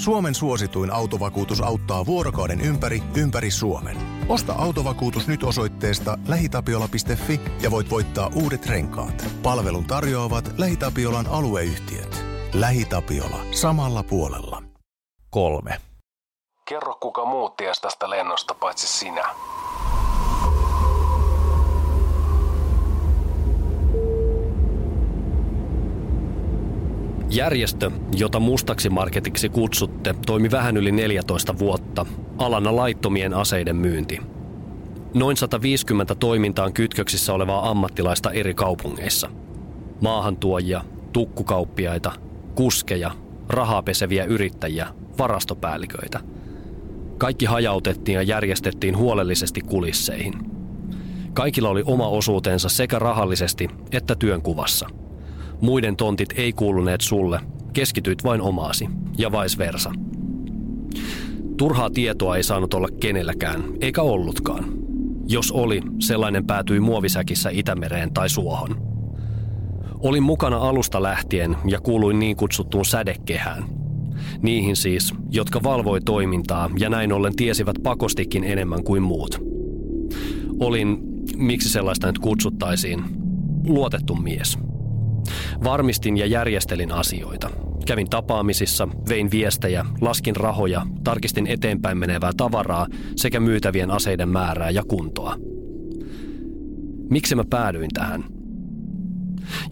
Suomen suosituin autovakuutus auttaa vuorokauden ympäri, ympäri Suomen. Osta autovakuutus nyt osoitteesta lähitapiola.fi ja voit voittaa uudet renkaat. Palvelun tarjoavat LähiTapiolan alueyhtiöt. LähiTapiola. Samalla puolella. Kolme. Kerro kuka muut ties tästä lennosta paitsi sinä. Järjestö, jota mustaksi marketiksi kutsutte, toimi vähän yli 14 vuotta, alana laittomien aseiden myynti. Noin 150 toimintaan kytköksissä olevaa ammattilaista eri kaupungeissa. Maahantuojia, tukkukauppiaita, kuskeja, rahaa peseviä yrittäjiä, varastopäälliköitä. Kaikki hajautettiin ja järjestettiin huolellisesti kulisseihin. Kaikilla oli oma osuutensa sekä rahallisesti että työnkuvassa – Muiden tontit ei kuuluneet sulle, keskityit vain omaasi, ja vice versa. Turhaa tietoa ei saanut olla kenelläkään, eikä ollutkaan. Jos oli, sellainen päätyi muovisäkissä Itämereen tai suohon. Olin mukana alusta lähtien ja kuuluin niin kutsuttuun sädekehään. Niihin siis, jotka valvoi toimintaa ja näin ollen tiesivät pakostikin enemmän kuin muut. Olin, miksi sellaista nyt kutsuttaisiin, luotettu mies – Varmistin ja järjestelin asioita. Kävin tapaamisissa, vein viestejä, laskin rahoja, tarkistin eteenpäin menevää tavaraa sekä myytävien aseiden määrää ja kuntoa. Miksi mä päädyin tähän?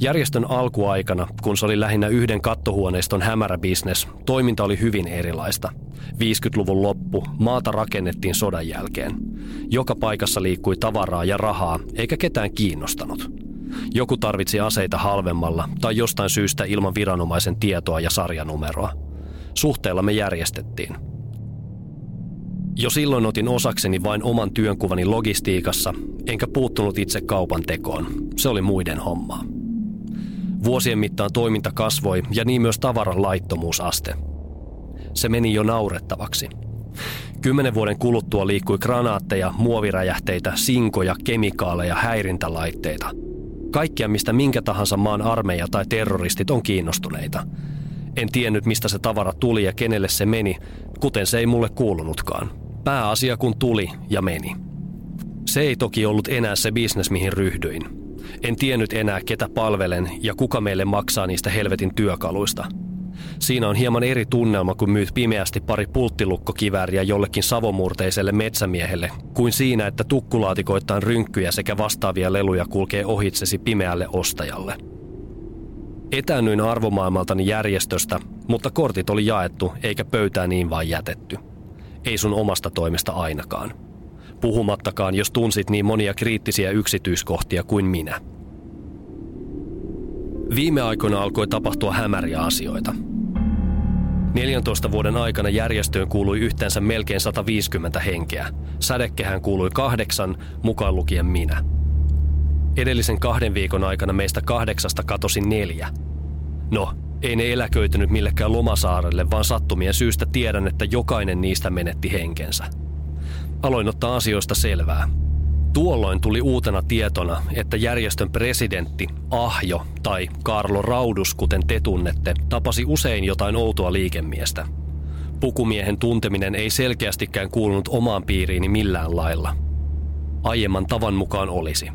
Järjestön alkuaikana, kun se oli lähinnä yhden kattohuoneiston hämärä bisnes, toiminta oli hyvin erilaista. 50-luvun loppu, maata rakennettiin sodan jälkeen. Joka paikassa liikkui tavaraa ja rahaa, eikä ketään kiinnostanut. Joku tarvitsi aseita halvemmalla tai jostain syystä ilman viranomaisen tietoa ja sarjanumeroa. Suhteella me järjestettiin. Jo silloin otin osakseni vain oman työnkuvani logistiikassa, enkä puuttunut itse kaupan tekoon. Se oli muiden hommaa. Vuosien mittaan toiminta kasvoi ja niin myös tavaran laittomuusaste. Se meni jo naurettavaksi. Kymmenen vuoden kuluttua liikkui granaatteja, muoviräjähteitä, sinkoja, kemikaaleja, häirintälaitteita – Kaikkia, mistä minkä tahansa maan armeija tai terroristit on kiinnostuneita. En tiennyt, mistä se tavara tuli ja kenelle se meni, kuten se ei mulle kuulunutkaan. Pääasia kun tuli ja meni. Se ei toki ollut enää se bisnes, mihin ryhdyin. En tiennyt enää, ketä palvelen ja kuka meille maksaa niistä helvetin työkaluista – Siinä on hieman eri tunnelma, kun myyt pimeästi pari pulttilukkokivääriä jollekin savomurteiselle metsämiehelle, kuin siinä, että tukkulaatikoittain rynkkyjä sekä vastaavia leluja kulkee ohitsesi pimeälle ostajalle. Etäännyin arvomaailmaltani järjestöstä, mutta kortit oli jaettu eikä pöytää niin vain jätetty. Ei sun omasta toimesta ainakaan. Puhumattakaan, jos tunsit niin monia kriittisiä yksityiskohtia kuin minä – Viime aikoina alkoi tapahtua hämäriä asioita. 14 vuoden aikana järjestöön kuului yhteensä melkein 150 henkeä. Sädekehän kuului kahdeksan, mukaan lukien minä. Edellisen kahden viikon aikana meistä kahdeksasta katosi neljä. No, ei ne eläköitynyt millekään lomasaarelle, vaan sattumien syystä tiedän, että jokainen niistä menetti henkensä. Aloin ottaa asioista selvää. Tuolloin tuli uutena tietona, että järjestön presidentti Ahjo tai Karlo Raudus, kuten te tunnette, tapasi usein jotain outoa liikemiestä. Pukumiehen tunteminen ei selkeästikään kuulunut omaan piiriini millään lailla. Aiemman tavan mukaan olisi.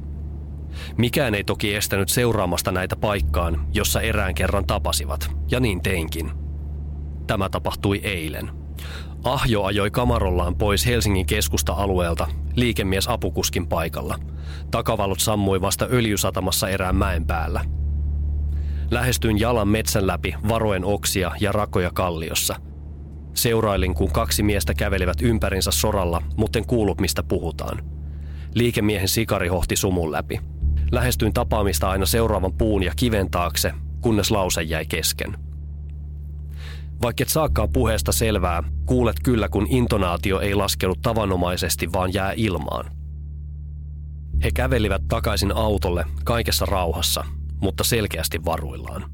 Mikään ei toki estänyt seuraamasta näitä paikkaan, jossa erään kerran tapasivat, ja niin teinkin. Tämä tapahtui eilen – Ahjo ajoi kamarollaan pois Helsingin keskusta-alueelta liikemies apukuskin paikalla. Takavalot sammui vasta öljysatamassa erään mäen päällä. Lähestyin jalan metsän läpi varoen oksia ja rakoja kalliossa. Seurailin, kun kaksi miestä kävelivät ympärinsä soralla, mutta en kuullut, mistä puhutaan. Liikemiehen sikari hohti sumun läpi. Lähestyin tapaamista aina seuraavan puun ja kiven taakse, kunnes lause jäi kesken. Vaikka et saakaan puheesta selvää, kuulet kyllä, kun intonaatio ei laskenut tavanomaisesti, vaan jää ilmaan. He kävelivät takaisin autolle kaikessa rauhassa, mutta selkeästi varuillaan.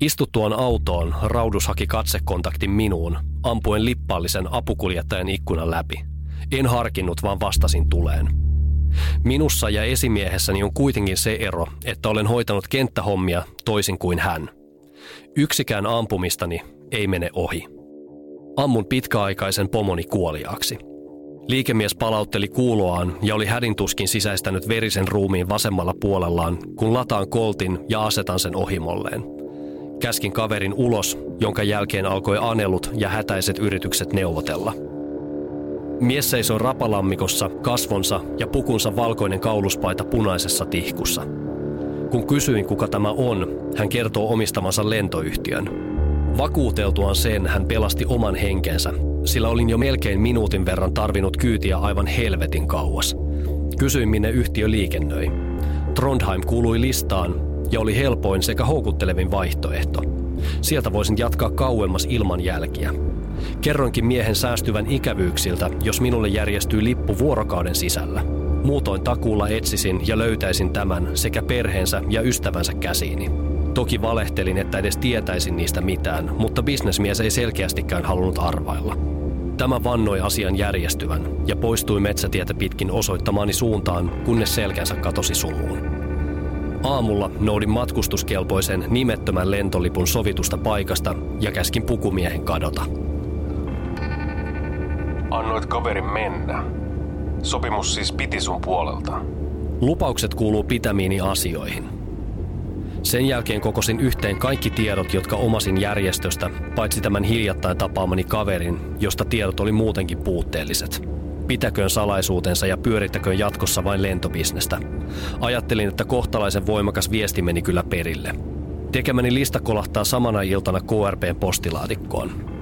Istuttuaan autoon Raudus haki katsekontaktin minuun, ampuen lippallisen apukuljettajan ikkunan läpi. En harkinnut, vaan vastasin tuleen. Minussa ja esimiehessäni on kuitenkin se ero, että olen hoitanut kenttähommia toisin kuin hän – Yksikään ampumistani ei mene ohi. Ammun pitkäaikaisen pomoni kuoliaaksi. Liikemies palautteli kuuloaan ja oli hädintuskin sisäistänyt verisen ruumiin vasemmalla puolellaan, kun lataan koltin ja asetan sen ohimolleen. Käskin kaverin ulos, jonka jälkeen alkoi anelut ja hätäiset yritykset neuvotella – Mies seisoi rapalammikossa, kasvonsa ja pukunsa valkoinen kauluspaita punaisessa tihkussa. Kun kysyin, kuka tämä on, hän kertoo omistamansa lentoyhtiön. Vakuuteltuaan sen, hän pelasti oman henkensä, sillä olin jo melkein minuutin verran tarvinnut kyytiä aivan helvetin kauas. Kysyin, minne yhtiö liikennöi. Trondheim kuului listaan ja oli helpoin sekä houkuttelevin vaihtoehto. Sieltä voisin jatkaa kauemmas ilman jälkiä. Kerroinkin miehen säästyvän ikävyyksiltä, jos minulle järjestyy lippu vuorokauden sisällä. Muutoin takuulla etsisin ja löytäisin tämän sekä perheensä ja ystävänsä käsiini. Toki valehtelin, että edes tietäisin niistä mitään, mutta bisnesmies ei selkeästikään halunnut arvailla. Tämä vannoi asian järjestyvän ja poistui metsätietä pitkin osoittamaani suuntaan, kunnes selkänsä katosi sumuun. Aamulla noudin matkustuskelpoisen nimettömän lentolipun sovitusta paikasta ja käskin pukumiehen kadota. Annoit kaverin mennä. Sopimus siis piti sun puolelta. Lupaukset kuuluu pitämiini asioihin. Sen jälkeen kokosin yhteen kaikki tiedot, jotka omasin järjestöstä, paitsi tämän hiljattain tapaamani kaverin, josta tiedot oli muutenkin puutteelliset. Pitäköön salaisuutensa ja pyörittäköön jatkossa vain lentobisnestä. Ajattelin, että kohtalaisen voimakas viesti meni kyllä perille. Tekemäni lista kolahtaa samana iltana KRPn postilaatikkoon.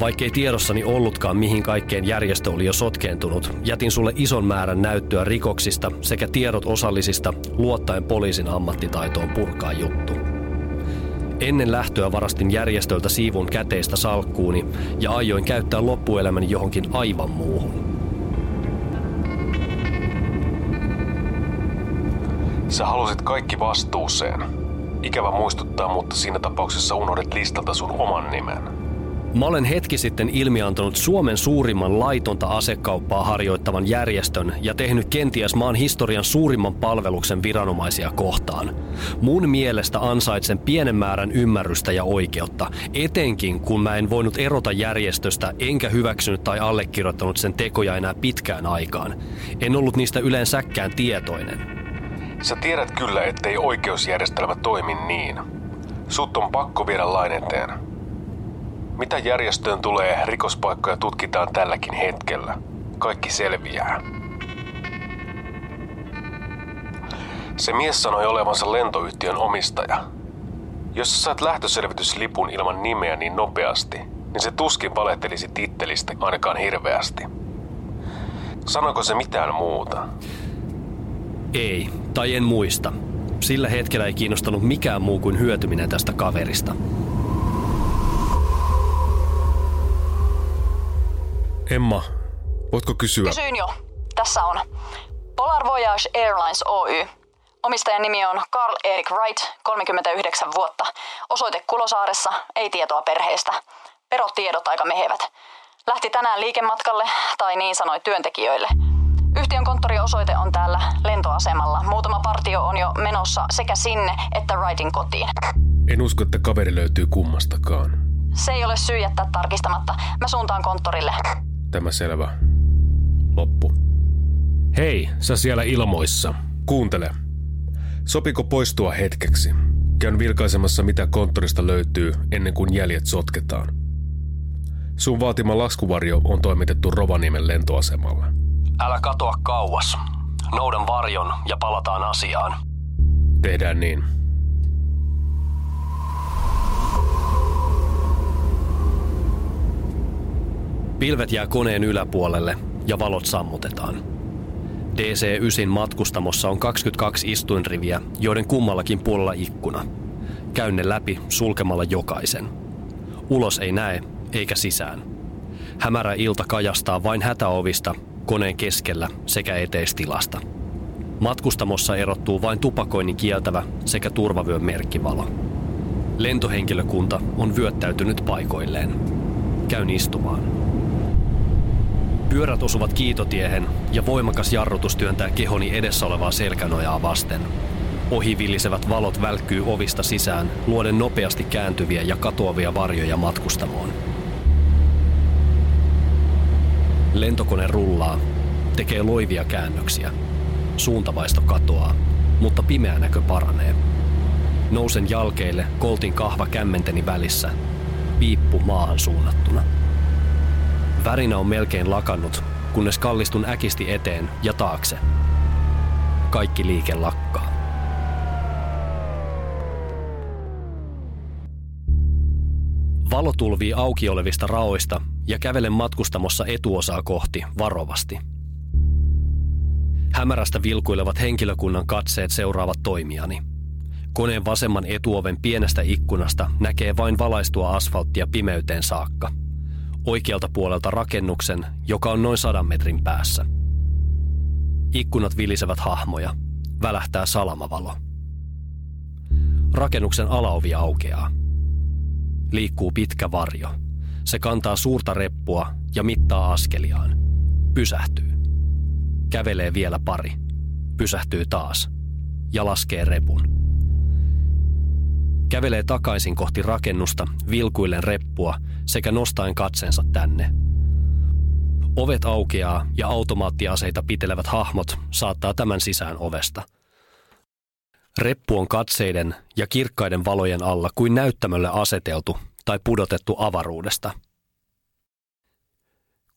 Vaikkei tiedossani ollutkaan, mihin kaikkeen järjestö oli jo sotkeentunut, jätin sulle ison määrän näyttöä rikoksista sekä tiedot osallisista luottaen poliisin ammattitaitoon purkaa juttu. Ennen lähtöä varastin järjestöltä siivun käteistä salkkuuni ja aioin käyttää loppuelämäni johonkin aivan muuhun. Sä halusit kaikki vastuuseen. Ikävä muistuttaa, mutta siinä tapauksessa unohdit listalta sun oman nimen. Mä olen hetki sitten ilmiantanut Suomen suurimman laitonta asekauppaa harjoittavan järjestön ja tehnyt kenties maan historian suurimman palveluksen viranomaisia kohtaan. Mun mielestä ansaitsen pienen määrän ymmärrystä ja oikeutta, etenkin kun mä en voinut erota järjestöstä enkä hyväksynyt tai allekirjoittanut sen tekoja enää pitkään aikaan. En ollut niistä yleensäkään tietoinen. Sä tiedät kyllä, ettei oikeusjärjestelmä toimi niin. Sut on pakko viedä lain eteen. Mitä järjestöön tulee, rikospaikkoja tutkitaan tälläkin hetkellä. Kaikki selviää. Se mies sanoi olevansa lentoyhtiön omistaja. Jos sä saat lähtöselvityslipun ilman nimeä niin nopeasti, niin se tuskin valehtelisi tittelistä ainakaan hirveästi. Sanoiko se mitään muuta? Ei, tai en muista. Sillä hetkellä ei kiinnostanut mikään muu kuin hyötyminen tästä kaverista. Emma, voitko kysyä? Kysyin jo. Tässä on. Polar Voyage Airlines Oy. Omistajan nimi on Carl Erik Wright, 39 vuotta. Osoite Kulosaaressa, ei tietoa perheestä. Perotiedot aika mehevät. Lähti tänään liikematkalle, tai niin sanoi työntekijöille. Yhtiön konttoriosoite on täällä lentoasemalla. Muutama partio on jo menossa sekä sinne että Wrightin kotiin. En usko, että kaveri löytyy kummastakaan. Se ei ole syy jättää tarkistamatta. Mä suuntaan konttorille. Tämä selvä. Loppu. Hei, sä siellä ilmoissa. Kuuntele. Sopiko poistua hetkeksi? Käyn vilkaisemassa, mitä konttorista löytyy ennen kuin jäljet sotketaan. Sun vaatima laskuvarjo on toimitettu Rovaniemen lentoasemalle. Älä katoa kauas. Noudan varjon ja palataan asiaan. Tehdään niin. Pilvet jää koneen yläpuolelle ja valot sammutetaan. DC-9 matkustamossa on 22 istuinriviä, joiden kummallakin puolella ikkuna. Käyn ne läpi sulkemalla jokaisen. Ulos ei näe, eikä sisään. Hämärä ilta kajastaa vain hätäovista, koneen keskellä sekä eteistilasta. Matkustamossa erottuu vain tupakoinnin kieltävä sekä turvavyön merkkivalo. Lentohenkilökunta on vyöttäytynyt paikoilleen. Käyn istumaan. Pyörät osuvat kiitotiehen ja voimakas jarrutus työntää kehoni edessä olevaa selkänojaa vasten. Ohivillisevät valot välkkyy ovista sisään, luoden nopeasti kääntyviä ja katoavia varjoja matkustamoon. Lentokone rullaa, tekee loivia käännöksiä. Suuntavaisto katoaa, mutta pimeä näkö paranee. Nousen jalkeille, koltin kahva kämmenteni välissä, piippu maahan suunnattuna. Värinä on melkein lakannut, kunnes kallistun äkisti eteen ja taakse. Kaikki liike lakkaa. Valo tulvii auki olevista raoista ja kävelen matkustamossa etuosaa kohti varovasti. Hämärästä vilkuilevat henkilökunnan katseet seuraavat toimijani. Koneen vasemman etuoven pienestä ikkunasta näkee vain valaistua asfalttia pimeyteen saakka. Oikealta puolelta rakennuksen, joka on noin sadan metrin päässä. Ikkunat vilisevät hahmoja. Välähtää salamavalo. Rakennuksen alaovi aukeaa. Liikkuu pitkä varjo. Se kantaa suurta reppua ja mittaa askeliaan. Pysähtyy. Kävelee vielä pari. Pysähtyy taas. Ja laskee repun. Kävelee takaisin kohti rakennusta, vilkuillen reppua sekä nostaen katsensa tänne. Ovet aukeaa ja automaattiaseita pitelevät hahmot saattaa tämän sisään ovesta. Reppu on katseiden ja kirkkaiden valojen alla kuin näyttämölle aseteltu tai pudotettu avaruudesta.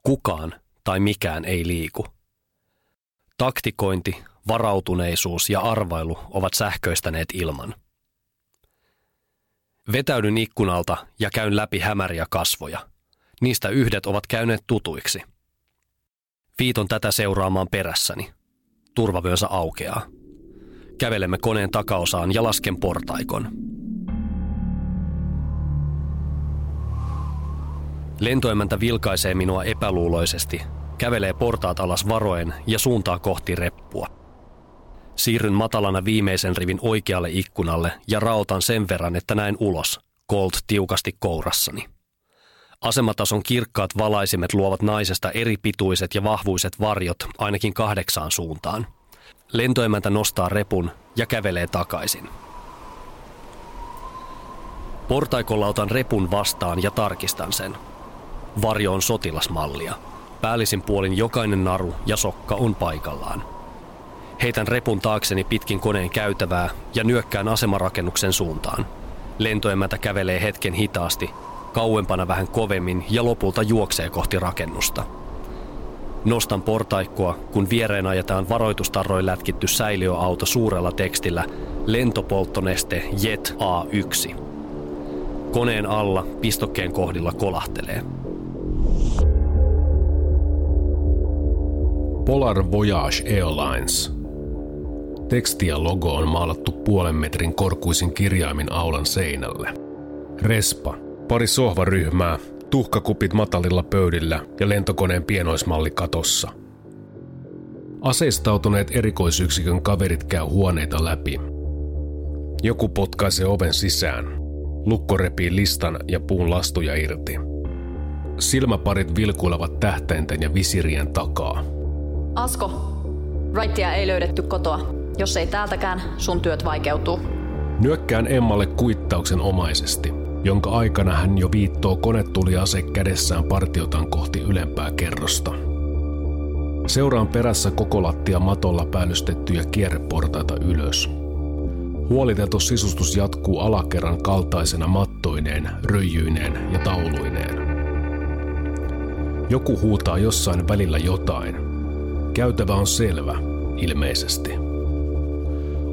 Kukaan tai mikään ei liiku. Taktikointi, varautuneisuus ja arvailu ovat sähköistäneet ilman. Vetäydyn ikkunalta ja käyn läpi hämäriä kasvoja. Niistä yhdet ovat käyneet tutuiksi. Viiton tätä seuraamaan perässäni. Turvavyönsä aukeaa. Kävelemme koneen takaosaan ja lasken portaikon. Lentoemäntä vilkaisee minua epäluuloisesti, kävelee portaat alas varoen ja suuntaa kohti reppua. Siirryn matalana viimeisen rivin oikealle ikkunalle ja rautan sen verran, että näen ulos, Colt tiukasti kourassani. Asematason kirkkaat valaisimet luovat naisesta eri pituiset ja vahvuiset varjot ainakin kahdeksaan suuntaan. Lentoemäntä nostaa repun ja kävelee takaisin. Portaikolla otan repun vastaan ja tarkistan sen. Varjo on sotilasmallia. Päällisin puolin jokainen naru ja sokka on paikallaan. Heitän repun taakseni pitkin koneen käytävää ja nyökkään asemarakennuksen suuntaan. Lentoemäntä kävelee hetken hitaasti, kauempana vähän kovemmin ja lopulta juoksee kohti rakennusta. Nostan portaikkoa, kun viereen ajetaan varoitustarroin lätkitty säiliöauto suurella tekstillä lentopolttoneste Jet A1. Koneen alla pistokkeen kohdilla kolahtelee. Polar Voyage Airlines. Teksti ja logo on maalattu puolen metrin korkuisin kirjaimin aulan seinälle. Respa, pari sohvaryhmää, tuhkakupit matalilla pöydillä ja lentokoneen pienoismalli katossa. Aseistautuneet erikoisyksikön kaverit käy huoneita läpi. Joku potkaisee oven sisään. Lukko repii listan ja puun lastuja irti. Silmäparit vilkuilevat tähtäinten ja visirien takaa. Asko, Wrightia ei löydetty kotoa. Jos ei täältäkään, sun työt vaikeutuu. Nyökkään Emmalle kuittauksen omaisesti, jonka aikana hän jo viittoo konetuliase kädessään partiotan kohti ylempää kerrosta. Seuraan perässä koko lattia matolla päällystettyjä kierreportaita ylös. Huoliteltu sisustus jatkuu alakerran kaltaisena mattoineen, röijyineen ja tauluineen. Joku huutaa jossain välillä jotain. Käytävä on selvä, ilmeisesti.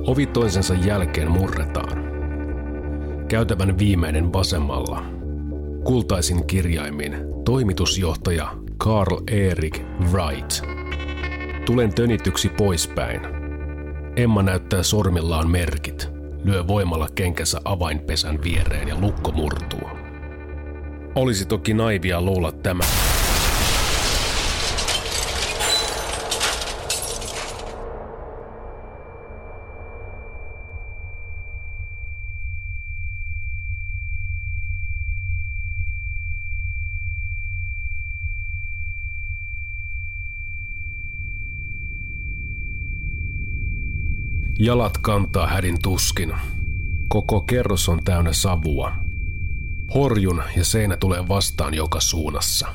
Ovi toisensa jälkeen murretaan. Käytävän viimeinen vasemmalla. Kultaisin kirjaimin toimitusjohtaja Carl Erik Wright. Tulen tönityksi poispäin. Emma näyttää sormillaan merkit, lyö voimalla kenkänsä avainpesän viereen ja lukko murtuu. Olisi toki naivia luulla tämä. Jalat kantaa hädin tuskin. Koko kerros on täynnä savua. Horjun ja seinä tulee vastaan joka suunnassa.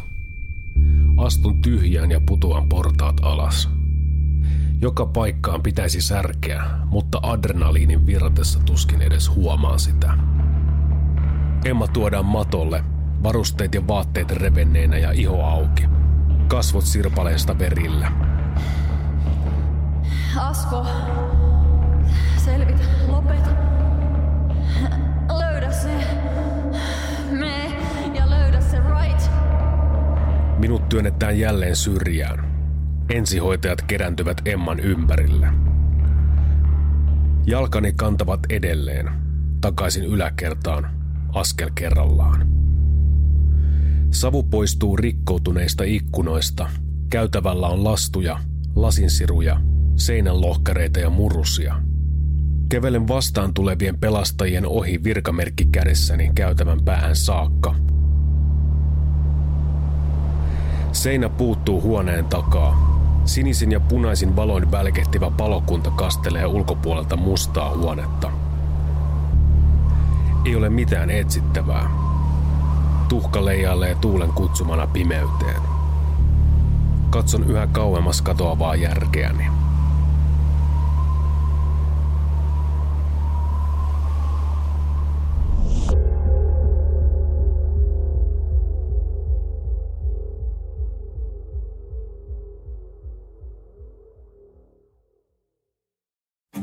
Astun tyhjään ja putoan portaat alas. Joka paikkaan pitäisi särkeä, mutta adrenaliinin virratessa tuskin edes huomaa sitä. Emma tuodaan matolle, varusteet ja vaatteet revenneenä ja iho auki. Kasvot sirpaleesta verillä. Asko, Minut työnnetään jälleen syrjään. Ensihoitajat kerääntyvät Emman ympärille. Jalkani kantavat edelleen, takaisin yläkertaan, askel kerrallaan. Savu poistuu rikkoutuneista ikkunoista. Käytävällä on lastuja, lasinsiruja, seinänlohkareita ja murusia. Kevelen vastaan tulevien pelastajien ohi virkamerkki kädessäni käytävän päähän saakka. Seinä puuttuu huoneen takaa. Sinisin ja punaisin valoin välkehtivä palokunta kastelee ulkopuolelta mustaa huonetta. Ei ole mitään etsittävää. Tuhka leijailee tuulen kutsumana pimeyteen. Katson yhä kauemmas katoavaa järkeäni.